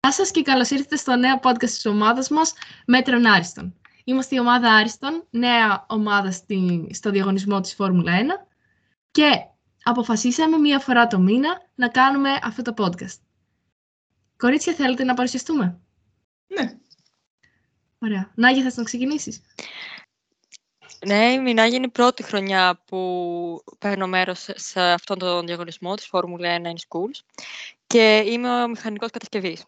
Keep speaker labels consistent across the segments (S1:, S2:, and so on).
S1: Γεια σας και καλώς ήρθατε στο νέο podcast της ομάδας μας Μέτρον Άριστον. Είμαστε η ομάδα Άριστον, νέα ομάδα στη, στο διαγωνισμό της Φόρμουλα 1 και αποφασίσαμε μία φορά το μήνα να κάνουμε αυτό το podcast. Κορίτσια, θέλετε να παρουσιαστούμε;
S2: Ναι.
S1: Ωραία. Νάγια, θες να ξεκινήσεις;
S3: Ναι, η Μινάγια είναι η πρώτη χρονιά που παίρνω μέρος σε αυτόν τον διαγωνισμό της Φόρμουλα 1 in Schools και είμαι ο μηχανικός κατασκευής.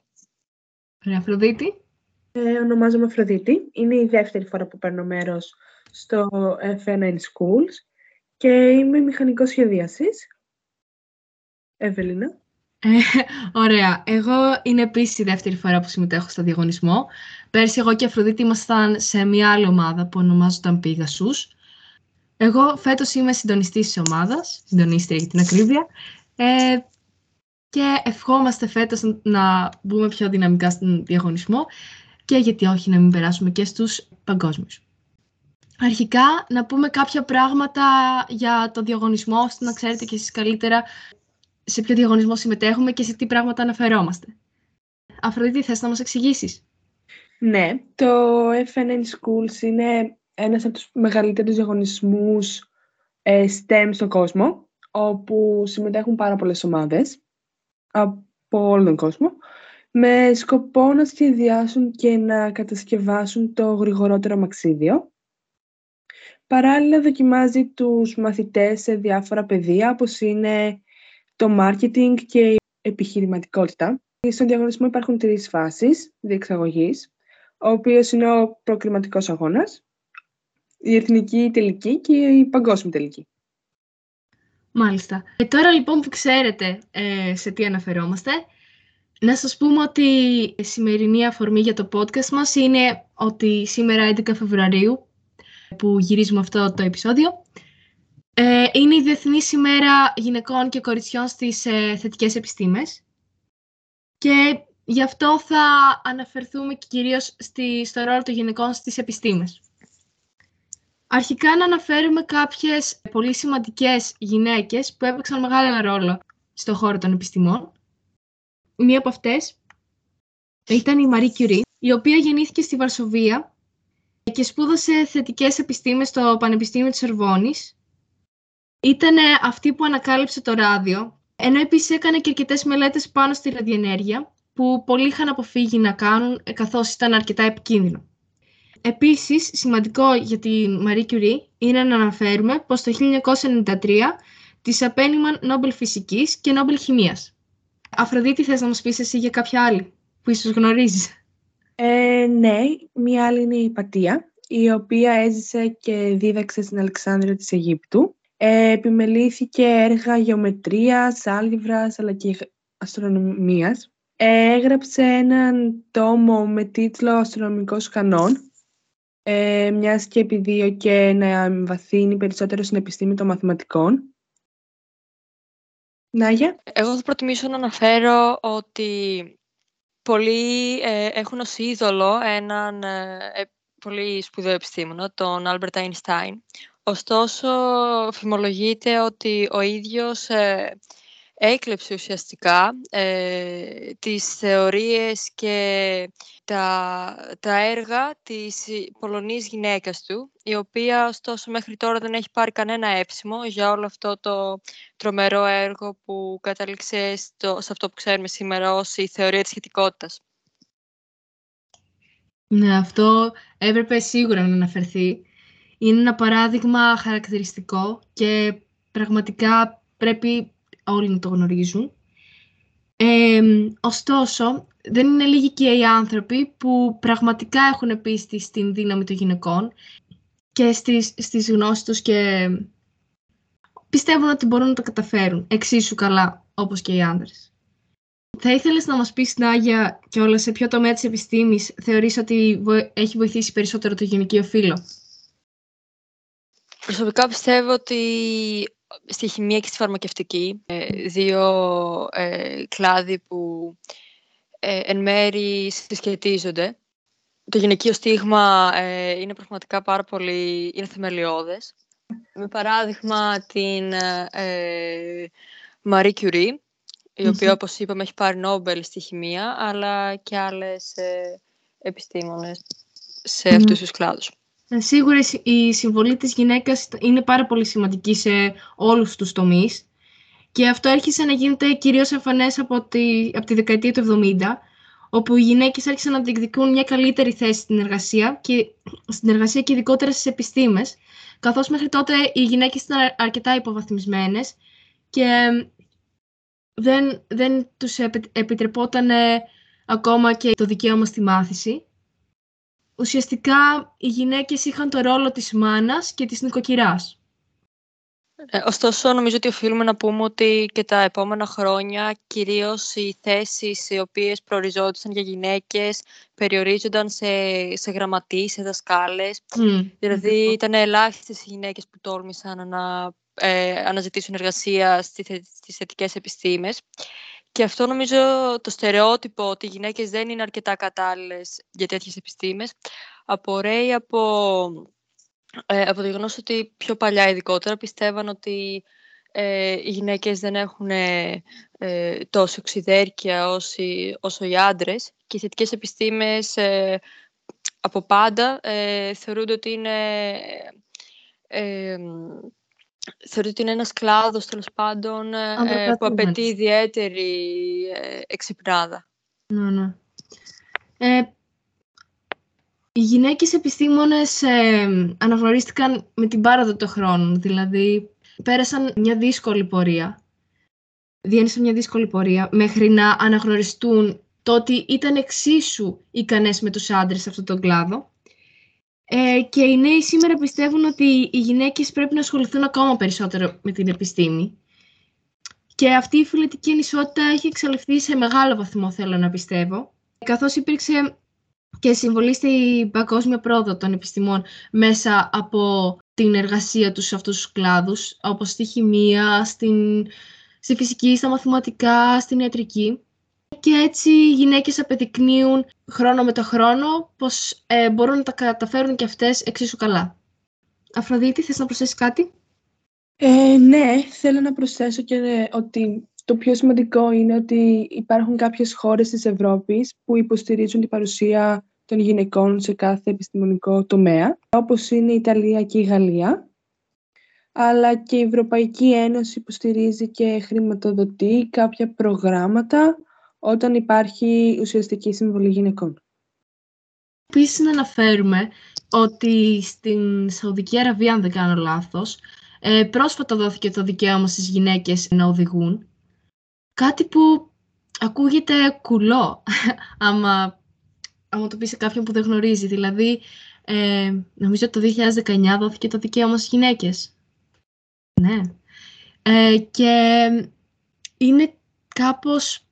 S1: Ωραία, Αφροδίτη.
S2: Ε, ονομάζομαι Αφροδίτη. Είναι η δεύτερη φορά που παίρνω μέρος στο F1 in Schools και είμαι μηχανικός σχεδίασης. Εύελινα.
S1: Ε, ωραία. Εγώ είναι επίσης η δεύτερη φορά που συμμετέχω στο διαγωνισμό. Πέρσι εγώ και η Αφροδίτη ήμασταν σε μια άλλη ομάδα που ονομάζονταν Πίγασους. Εγώ φέτος είμαι συντονιστής της ομάδας, συντονίστρια για την ακρίβεια. Ε, και ευχόμαστε φέτος να μπούμε πιο δυναμικά στον διαγωνισμό και γιατί όχι να μην περάσουμε και στους παγκόσμιους. Αρχικά να πούμε κάποια πράγματα για το διαγωνισμό, ώστε να ξέρετε και εσείς καλύτερα σε ποιο διαγωνισμό συμμετέχουμε και σε τι πράγματα αναφερόμαστε. Αφροδίτη, θες να μας εξηγήσεις;
S2: Ναι, το FNN Schools είναι ένας από τους μεγαλύτερους διαγωνισμούς ε, STEM στον κόσμο, όπου συμμετέχουν πάρα πολλές ομάδες από όλο τον κόσμο, με σκοπό να σχεδιάσουν και να κατασκευάσουν το γρηγορότερο μαξίδιο. Παράλληλα δοκιμάζει τους μαθητές σε διάφορα πεδία, όπως είναι το marketing και η επιχειρηματικότητα. Στον διαγωνισμό υπάρχουν τρεις φάσεις διεξαγωγής, ο οποίος είναι ο προκριματικός αγώνας, η εθνική τελική και η παγκόσμια τελική.
S1: Μάλιστα. Ε, τώρα λοιπόν που ξέρετε ε, σε τι αναφερόμαστε, να σας πούμε ότι η σημερινή αφορμή για το podcast μας είναι ότι σήμερα 11 Φεβρουαρίου που γυρίζουμε αυτό το επεισόδιο ε, είναι η Διεθνή ημέρα γυναικών και κοριτσιών στις ε, θετικές επιστήμες και γι' αυτό θα αναφερθούμε και κυρίως στη, στο ρόλο των γυναικών στις επιστήμες. Αρχικά να αναφέρουμε κάποιες πολύ σημαντικές γυναίκες που έπαιξαν μεγάλο ρόλο στον χώρο των επιστημών. Μία από αυτές ήταν η Marie Curie, η οποία γεννήθηκε στη Βαρσοβία και σπούδασε θετικές επιστήμες στο Πανεπιστήμιο της Ορβόνης. Ήταν αυτή που ανακάλυψε το ράδιο, ενώ επίσης έκανε και αρκετές μελέτες πάνω στη ραδιενέργεια, που πολλοί είχαν αποφύγει να κάνουν καθώς ήταν αρκετά επικίνδυνο. Επίσης, σημαντικό για τη Marie Curie είναι να αναφέρουμε πως το 1993 της απένιμαν Νόμπελ Φυσικής και Νόμπελ Χημίας. Αφροδίτη, θες να μας πεις εσύ για κάποια άλλη που ίσως γνωρίζεις;
S2: Ε, ναι, μία άλλη είναι η Πατία, η οποία έζησε και δίδαξε στην Αλεξάνδρεια της Αιγύπτου. Ε, επιμελήθηκε έργα γεωμετρίας, άλγευρας αλλά και αστρονομίας. Ε, έγραψε έναν τόμο με τίτλο «Αστρονομικός κανόν», ε, μιας και και να βαθύνει περισσότερο στην επιστήμη των μαθηματικών. Νάγια.
S3: Εγώ θα προτιμήσω να αναφέρω ότι πολλοί ε, έχουν ως είδωλο έναν ε, πολύ σπουδαίο επιστήμονα, τον Άλμπερτ Αϊνστάιν. Ωστόσο, φημολογείται ότι ο ίδιος ε, έκλεψε ουσιαστικά ε, τις θεωρίες και τα, τα έργα της Πολωνής γυναίκας του, η οποία ωστόσο μέχρι τώρα δεν έχει πάρει κανένα έψιμο για όλο αυτό το τρομερό έργο που κατάληξε στο, σε αυτό που ξέρουμε σήμερα ως η θεωρία της σχετικότητας.
S1: Ναι, αυτό έπρεπε σίγουρα να αναφερθεί. Είναι ένα παράδειγμα χαρακτηριστικό και πραγματικά πρέπει όλοι να το γνωρίζουν. ωστόσο, δεν είναι λίγοι και οι άνθρωποι που πραγματικά έχουν πίστη στην δύναμη των γυναικών και στις, στις γνώσεις τους και πιστεύουν ότι μπορούν να το καταφέρουν εξίσου καλά όπως και οι άνδρες. Θα ήθελες να μας πεις, Νάγια, και όλα σε ποιο τομέα της επιστήμης θεωρείς ότι έχει βοηθήσει περισσότερο το γυναικείο φύλλο;
S3: Προσωπικά πιστεύω ότι στη χημεία και στη φαρμακευτική, ε, δύο ε, κλάδοι που ε, εν μέρη συσχετίζονται. Το γυναικείο στίγμα ε, είναι πραγματικά πάρα πολύ, είναι θεμελιώδες. Με παράδειγμα την ε, Marie Curie, η οποία, όπως είπαμε, έχει πάρει Νόμπελ στη χημεία, αλλά και άλλες ε, επιστήμονες σε mm. αυτούς τους κλάδους.
S1: Ε, σίγουρα η συμβολή της γυναίκας είναι πάρα πολύ σημαντική σε όλους τους τομείς. Και αυτό έρχισε να γίνεται κυρίως εμφανές από τη, από τη δεκαετία του 70 όπου οι γυναίκες άρχισαν να διεκδικούν μια καλύτερη θέση στην εργασία και, στην εργασία και ειδικότερα στις επιστήμες καθώς μέχρι τότε οι γυναίκες ήταν αρκετά υποβαθμισμένες και δεν, δεν τους επιτρεπόταν ακόμα και το δικαίωμα στη μάθηση ουσιαστικά οι γυναίκες είχαν το ρόλο της μάνας και της νοικοκυράς.
S3: Ε, ωστόσο, νομίζω ότι οφείλουμε να πούμε ότι και τα επόμενα χρόνια κυρίως οι θέσεις οι οποίες προοριζόντουσαν για γυναίκες περιορίζονταν σε, σε γραμματείς, σε δασκάλες. Δηλαδή, ήταν ελάχιστες οι γυναίκες που τόλμησαν να ε, αναζητήσουν εργασία στις θετικές επιστήμες. Και αυτό νομίζω το στερεότυπο ότι οι γυναίκες δεν είναι αρκετά κατάλληλες για τέτοιες επιστήμες απορρέει από, ε, από το γεγονός ότι πιο παλιά ειδικότερα πιστεύαν ότι ε, οι γυναίκες δεν έχουν ε, τόσο εξιδέρκεια όσο, όσο οι άντρες. Και οι θετικές επιστήμες ε, από πάντα θεωρούνται ότι είναι θεωρώ ότι είναι ένας κλάδος, τέλος πάντων, ε, που απαιτεί ιδιαίτερη ε, εξυπνάδα.
S1: Ναι, ναι. Ε, οι γυναίκες επιστήμονες ε, αναγνωρίστηκαν με την πάραδο των χρόνων, δηλαδή πέρασαν μια δύσκολη πορεία. Διένυσαν μια δύσκολη πορεία μέχρι να αναγνωριστούν το ότι ήταν εξίσου ικανές με τους άντρες σε αυτόν τον κλάδο ε, και οι νέοι σήμερα πιστεύουν ότι οι γυναίκες πρέπει να ασχοληθούν ακόμα περισσότερο με την επιστήμη. Και αυτή η φιλετική ανισότητα έχει εξαλειφθεί σε μεγάλο βαθμό, θέλω να πιστεύω, καθώς υπήρξε και συμβολή στην παγκόσμια πρόοδο των επιστημών μέσα από την εργασία τους σε αυτούς τους κλάδους, όπως στη χημεία, στην, στη φυσική, στα μαθηματικά, στην ιατρική και έτσι οι γυναίκες απεδεικνύουν χρόνο με το χρόνο πως ε, μπορούν να τα καταφέρουν και αυτές εξίσου καλά. Αφροδίτη, θες να προσθέσεις κάτι;
S2: Ε, ναι, θέλω να προσθέσω και ε, ότι το πιο σημαντικό είναι ότι υπάρχουν κάποιες χώρες της Ευρώπης που υποστηρίζουν την παρουσία των γυναικών σε κάθε επιστημονικό τομέα, όπως είναι η Ιταλία και η Γαλλία. Αλλά και η Ευρωπαϊκή Ένωση υποστηρίζει και χρηματοδοτεί κάποια προγράμματα όταν υπάρχει ουσιαστική συμβολή γυναικών.
S1: Επίσης να αναφέρουμε ότι στην Σαουδική Αραβία, αν δεν κάνω λάθος, ε, πρόσφατα δόθηκε το δικαίωμα στις γυναίκες να οδηγούν. Κάτι που ακούγεται κουλό, άμα, άμα το πεις σε κάποιον που δεν γνωρίζει. Δηλαδή, ε, νομίζω ότι το 2019 δόθηκε το δικαίωμα στις γυναίκες. Ναι. Ε, και είναι κάπως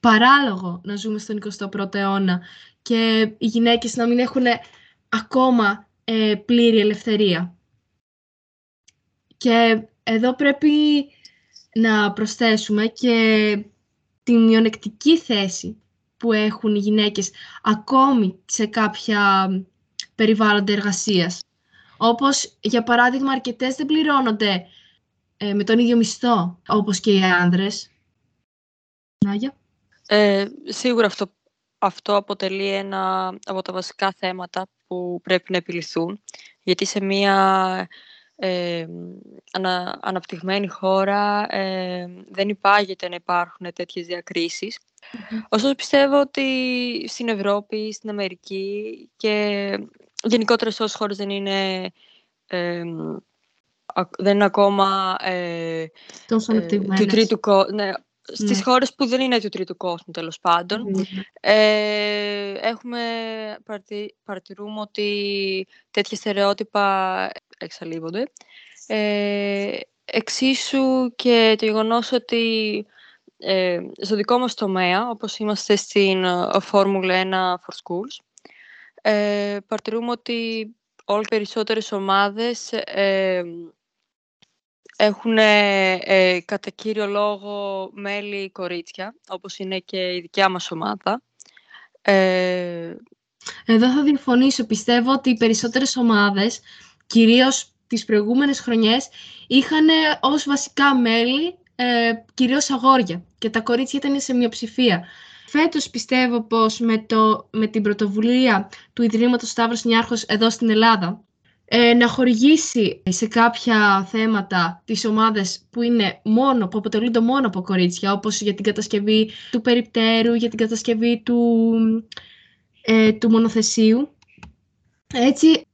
S1: παράλογο να ζούμε στον 21ο αιώνα και οι γυναίκες να μην έχουν ακόμα ε, πλήρη ελευθερία. Και εδώ πρέπει να προσθέσουμε και τη μειονεκτική θέση που έχουν οι γυναίκες ακόμη σε κάποια περιβάλλοντα εργασίας. Όπως, για παράδειγμα, αρκετές δεν πληρώνονται ε, με τον ίδιο μισθό, όπως και οι άνδρες. Νάγια.
S3: Ε, σίγουρα αυτό, αυτό αποτελεί ένα από τα βασικά θέματα που πρέπει να επιληθούν, γιατί σε μια ε, ανα, αναπτυγμένη χώρα ε, δεν υπάγεται να υπάρχουν τέτοιες διακρίσεις. Ωστόσο πιστεύω ότι στην Ευρώπη, στην Αμερική και γενικότερα σε όσες χώρες δεν είναι, ε, δεν είναι ακόμα ε,
S1: Τόσο
S3: ε, του τρίτου, ναι, στις ναι. χώρες που δεν είναι του τρίτου κόσμου τέλος πάντων. Ε, έχουμε παρατηρούμε ότι τέτοια στερεότυπα εξαλείβονται. Ε, εξίσου και το γεγονός ότι ε, στο δικό μας τομέα όπως είμαστε στην Φόρμουλα 1 for Schools ε, παρατηρούμε ότι όλες οι περισσότερες ομάδες ε, έχουν ε, κατά κύριο λόγο μέλη κορίτσια, όπως είναι και η δικιά μας ομάδα.
S1: Ε... Εδώ θα διαφωνήσω. Πιστεύω ότι οι περισσότερες ομάδες, κυρίως τις προηγούμενες χρονιές, είχαν ως βασικά μέλη ε, κυρίως αγόρια και τα κορίτσια ήταν σε μειοψηφία. Φέτος πιστεύω πως με, το, με την πρωτοβουλία του Ιδρύματος Σταύρος Νιάρχος εδώ στην Ελλάδα ε, να χορηγήσει σε κάποια θέματα τις ομάδες που, είναι μόνο, που αποτελούνται μόνο από κορίτσια, όπως για την κατασκευή του περιπτέρου, για την κατασκευή του, ε, του μονοθεσίου. Έτσι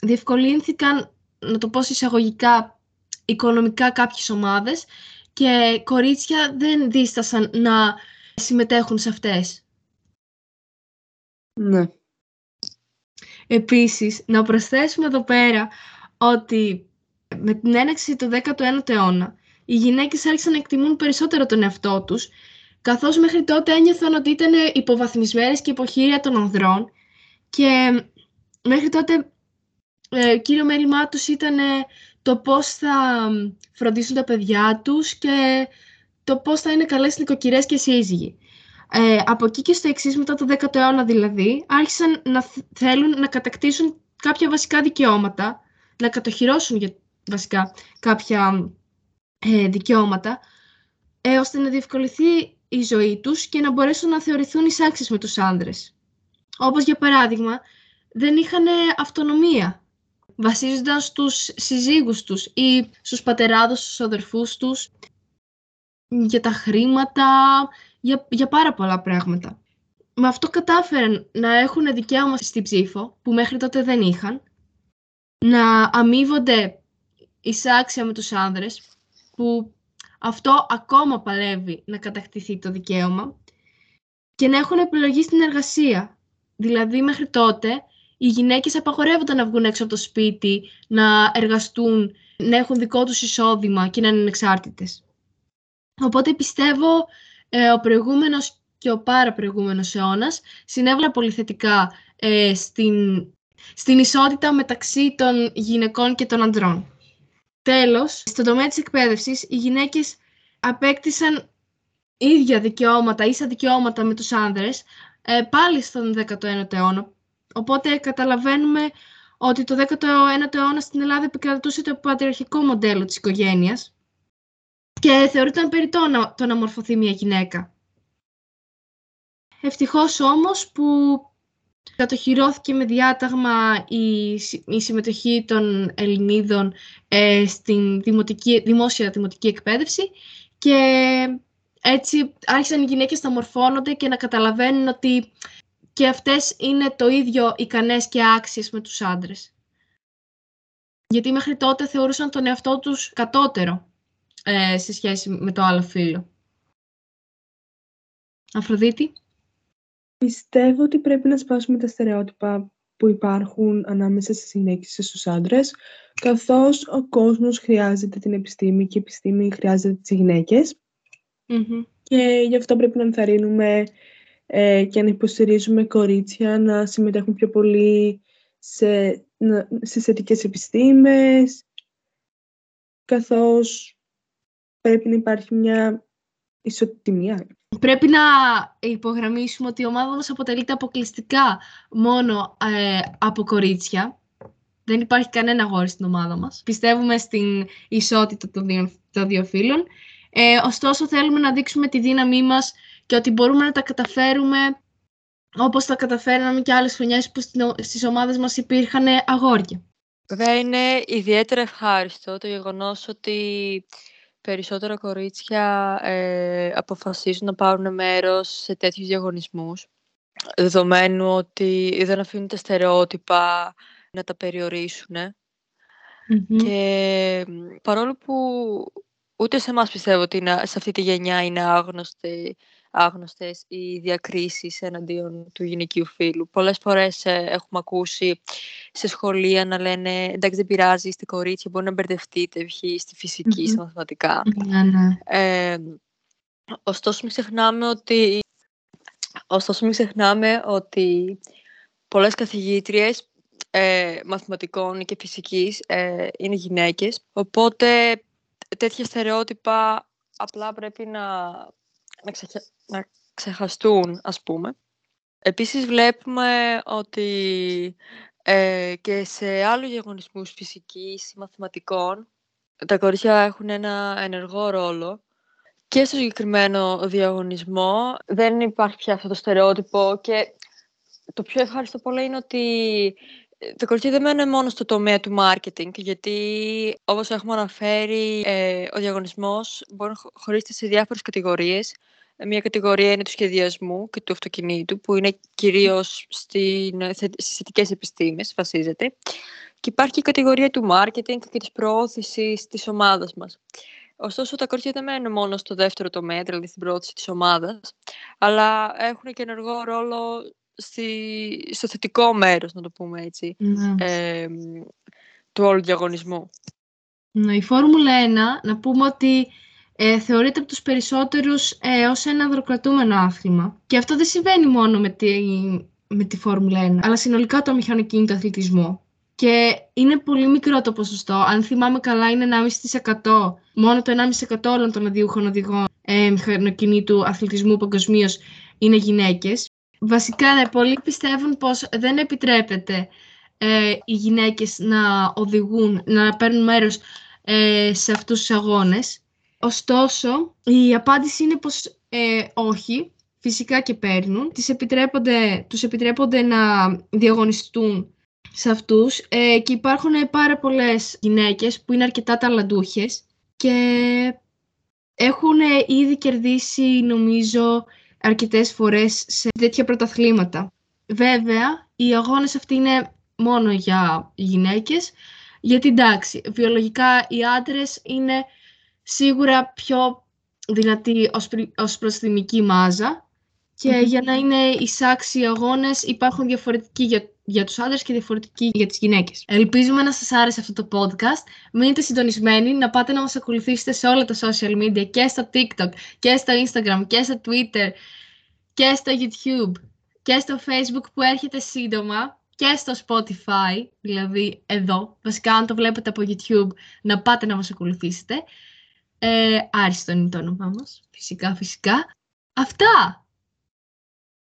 S1: διευκολύνθηκαν, να το πω εισαγωγικά, οικονομικά κάποιες ομάδες και κορίτσια δεν δίστασαν να συμμετέχουν σε αυτές.
S2: Ναι.
S1: Επίσης, να προσθέσουμε εδώ πέρα ότι με την έναξη του 19ου αιώνα οι γυναίκες άρχισαν να εκτιμούν περισσότερο τον εαυτό τους καθώς μέχρι τότε ένιωθαν ότι ήταν υποβαθμισμένες και υποχείρια των ανδρών και μέχρι τότε ε, κύριο μέλημά τους ήταν το πώς θα φροντίσουν τα παιδιά τους και το πώς θα είναι καλές νοικοκυρές και σύζυγοι. Ε, από εκεί και στο εξής, μετά το 10ο αιώνα δηλαδή, άρχισαν να θέλουν να κατακτήσουν κάποια βασικά δικαιώματα, να κατοχυρώσουν για, βασικά κάποια ε, δικαιώματα, ε, ώστε να διευκολυθεί η ζωή τους και να μπορέσουν να θεωρηθούν εισάξεις με τους άνδρες. Όπως για παράδειγμα, δεν είχαν αυτονομία. Βασίζονταν στους συζύγους τους ή στους πατεράδους, στους αδερφούς τους για τα χρήματα, για, για πάρα πολλά πράγματα. Με αυτό κατάφεραν να έχουν δικαίωμα στην ψήφο, που μέχρι τότε δεν είχαν, να αμείβονται εισάξια με τους άνδρες, που αυτό ακόμα παλεύει να κατακτηθεί το δικαίωμα, και να έχουν επιλογή στην εργασία. Δηλαδή, μέχρι τότε, οι γυναίκες απαγορεύονταν να βγουν έξω από το σπίτι, να εργαστούν, να έχουν δικό τους εισόδημα και να είναι εξάρτητες. Οπότε πιστεύω ε, ο προηγούμενος και ο πάρα προηγούμενος αιώνας συνέβαλα πολύ θετικά ε, στην, στην ισότητα μεταξύ των γυναικών και των ανδρών. Τέλος, στον τομέα της εκπαίδευσης, οι γυναίκες απέκτησαν ίδια δικαιώματα, ίσα δικαιώματα με τους άνδρες, ε, πάλι στον 19ο αιώνα. Οπότε καταλαβαίνουμε ότι το 19ο αιώνα στην Ελλάδα επικρατούσε το πατριαρχικό μοντέλο της οικογένειας και θεωρείται περιττό να, το να μορφωθεί μια γυναίκα. Ευτυχώς όμως που κατοχυρώθηκε με διάταγμα η, η συμμετοχή των Ελληνίδων ε, στην δημοτική, δημόσια δημοτική εκπαίδευση και έτσι άρχισαν οι γυναίκες να μορφώνονται και να καταλαβαίνουν ότι και αυτές είναι το ίδιο ικανές και άξιες με τους άντρες. Γιατί μέχρι τότε θεωρούσαν τον εαυτό τους κατώτερο ε, σε σχέση με το άλλο φίλο. Αφροδίτη.
S2: Πιστεύω ότι πρέπει να σπάσουμε τα στερεότυπα που υπάρχουν ανάμεσα στις γυναίκες και στους άντρες, καθώς ο κόσμος χρειάζεται την επιστήμη και η επιστήμη χρειάζεται τις γυναικες Και γι' αυτό πρέπει να ενθαρρύνουμε ε, και να υποστηρίζουμε κορίτσια να συμμετέχουν πιο πολύ σε, να, στις θετικές επιστήμες, καθώς πρέπει να υπάρχει μια ισοτιμία.
S1: Πρέπει να υπογραμμίσουμε ότι η ομάδα μας αποτελείται αποκλειστικά μόνο ε, από κορίτσια. Δεν υπάρχει κανένα αγόρι στην ομάδα μας. Πιστεύουμε στην ισότητα των δύο, των δύο φύλων. Ε, ωστόσο, θέλουμε να δείξουμε τη δύναμή μας και ότι μπορούμε να τα καταφέρουμε όπως τα καταφέραμε και άλλες χρονιές που στις ομάδες μας υπήρχαν αγόρια.
S3: Βέβαια είναι ιδιαίτερα ευχάριστο το γεγονός ότι περισσότερα κορίτσια ε, αποφασίζουν να πάρουν μέρος σε τέτοιους διαγωνισμούς, δεδομένου ότι δεν αφήνουν τα στερεότυπα να τα περιορίσουν. Και παρόλο που ούτε σε εμάς πιστεύω ότι σε αυτή τη γενιά είναι άγνωστοι άγνωστες οι διακρίσεις εναντίον του γυναικείου φίλου. Πολλές φορές ε, έχουμε ακούσει σε σχολεία να λένε «εντάξει δεν πειράζει, είστε κορίτσια, μπορεί να μπερδευτείτε στη φυσικη στα μαθηματικά».
S1: Ναι, ναι.
S3: Ε, ωστόσο μην ξεχνάμε ότι Ωστόσο, μην ξεχνάμε ότι πολλές καθηγήτριες ε, μαθηματικών και φυσικής ε, είναι γυναίκες, οπότε τέτοια στερεότυπα απλά πρέπει να, να, να ξεχαστούν, ας πούμε. Επίσης βλέπουμε ότι ε, και σε άλλους διαγωνισμούς φυσικής ή μαθηματικών τα κορίτσια έχουν ένα ενεργό ρόλο και στο συγκεκριμένο διαγωνισμό δεν υπάρχει πια αυτό το στερεότυπο και το πιο ευχάριστο πολλά είναι ότι ε, τα κορίτσια δεν μένουν μόνο στο τομέα του marketing, γιατί όπως έχουμε αναφέρει, ε, ο διαγωνισμός μπορεί να χωρίζεται σε διάφορες κατηγορίες. Μία κατηγορία είναι του σχεδιασμού και του αυτοκινήτου, που είναι κυρίως στην, ε, στις θετικές επιστήμες, βασίζεται. Και υπάρχει η κατηγορία του marketing και της προώθησης της ομάδας μας. Ωστόσο, τα κορίτσια δεν μένουν μόνο στο δεύτερο τομέα, δηλαδή στην προώθηση της ομάδας, αλλά έχουν και ενεργό ρόλο στη, στο θετικό μέρος, να το πούμε έτσι,
S1: Ναι.
S3: ε, του όλου διαγωνισμού.
S1: Ναι, η Φόρμουλα 1, να πούμε ότι ε, θεωρείται από τους περισσότερους ε, ως ένα δροκρατούμενο άθλημα. Και αυτό δεν συμβαίνει μόνο με τη, με τη Φόρμουλα 1, αλλά συνολικά το μηχανοκίνητο αθλητισμό. Και είναι πολύ μικρό το ποσοστό. Αν θυμάμαι καλά, είναι 1,5%. Μόνο το 1,5% όλων των αδειούχων οδηγών ε, μηχανοκινήτου αθλητισμού παγκοσμίως είναι γυναίκες. Βασικά, ναι, πολλοί πιστεύουν πως δεν επιτρέπεται ε, οι γυναίκες να οδηγούν, να παίρνουν μέρος ε, σε αυτούς τους αγώνες. Ωστόσο, η απάντηση είναι πως ε, όχι, φυσικά και παίρνουν. Τις επιτρέπονται, τους επιτρέπονται να διαγωνιστούν σε αυτούς ε, και υπάρχουν πάρα πολλές γυναίκες που είναι αρκετά ταλαντούχες και έχουν ήδη κερδίσει νομίζω αρκετές φορές σε τέτοια πρωταθλήματα. Βέβαια, οι αγώνες αυτοί είναι μόνο για γυναίκες, γιατί εντάξει, βιολογικά οι άντρες είναι σίγουρα πιο δυνατοί ως, πρι- ως προς τη μική μάζα και
S2: Μμμ.
S1: για να είναι εισάξιοι αγώνες υπάρχουν διαφορετικοί για, για τους άντρες και διαφορετικοί για τις γυναίκες. Ελπίζουμε να σας άρεσε αυτό το podcast. Μείνετε συντονισμένοι, να πάτε να μας ακολουθήσετε σε όλα τα social media και στο TikTok και στο Instagram και στο Twitter και στο YouTube και στο Facebook που έρχεται σύντομα και στο Spotify, δηλαδή εδώ. Βασικά, αν το βλέπετε από YouTube, να πάτε να μας ακολουθήσετε. Ε, άριστο είναι το όνομά μας, φυσικά, φυσικά. Αυτά!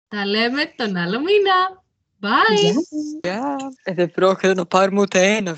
S1: Τα λέμε τον άλλο μήνα. Bye!
S2: Γεια σας.
S3: Ε, δεν πρόκειται να πάρουμε ούτε ένα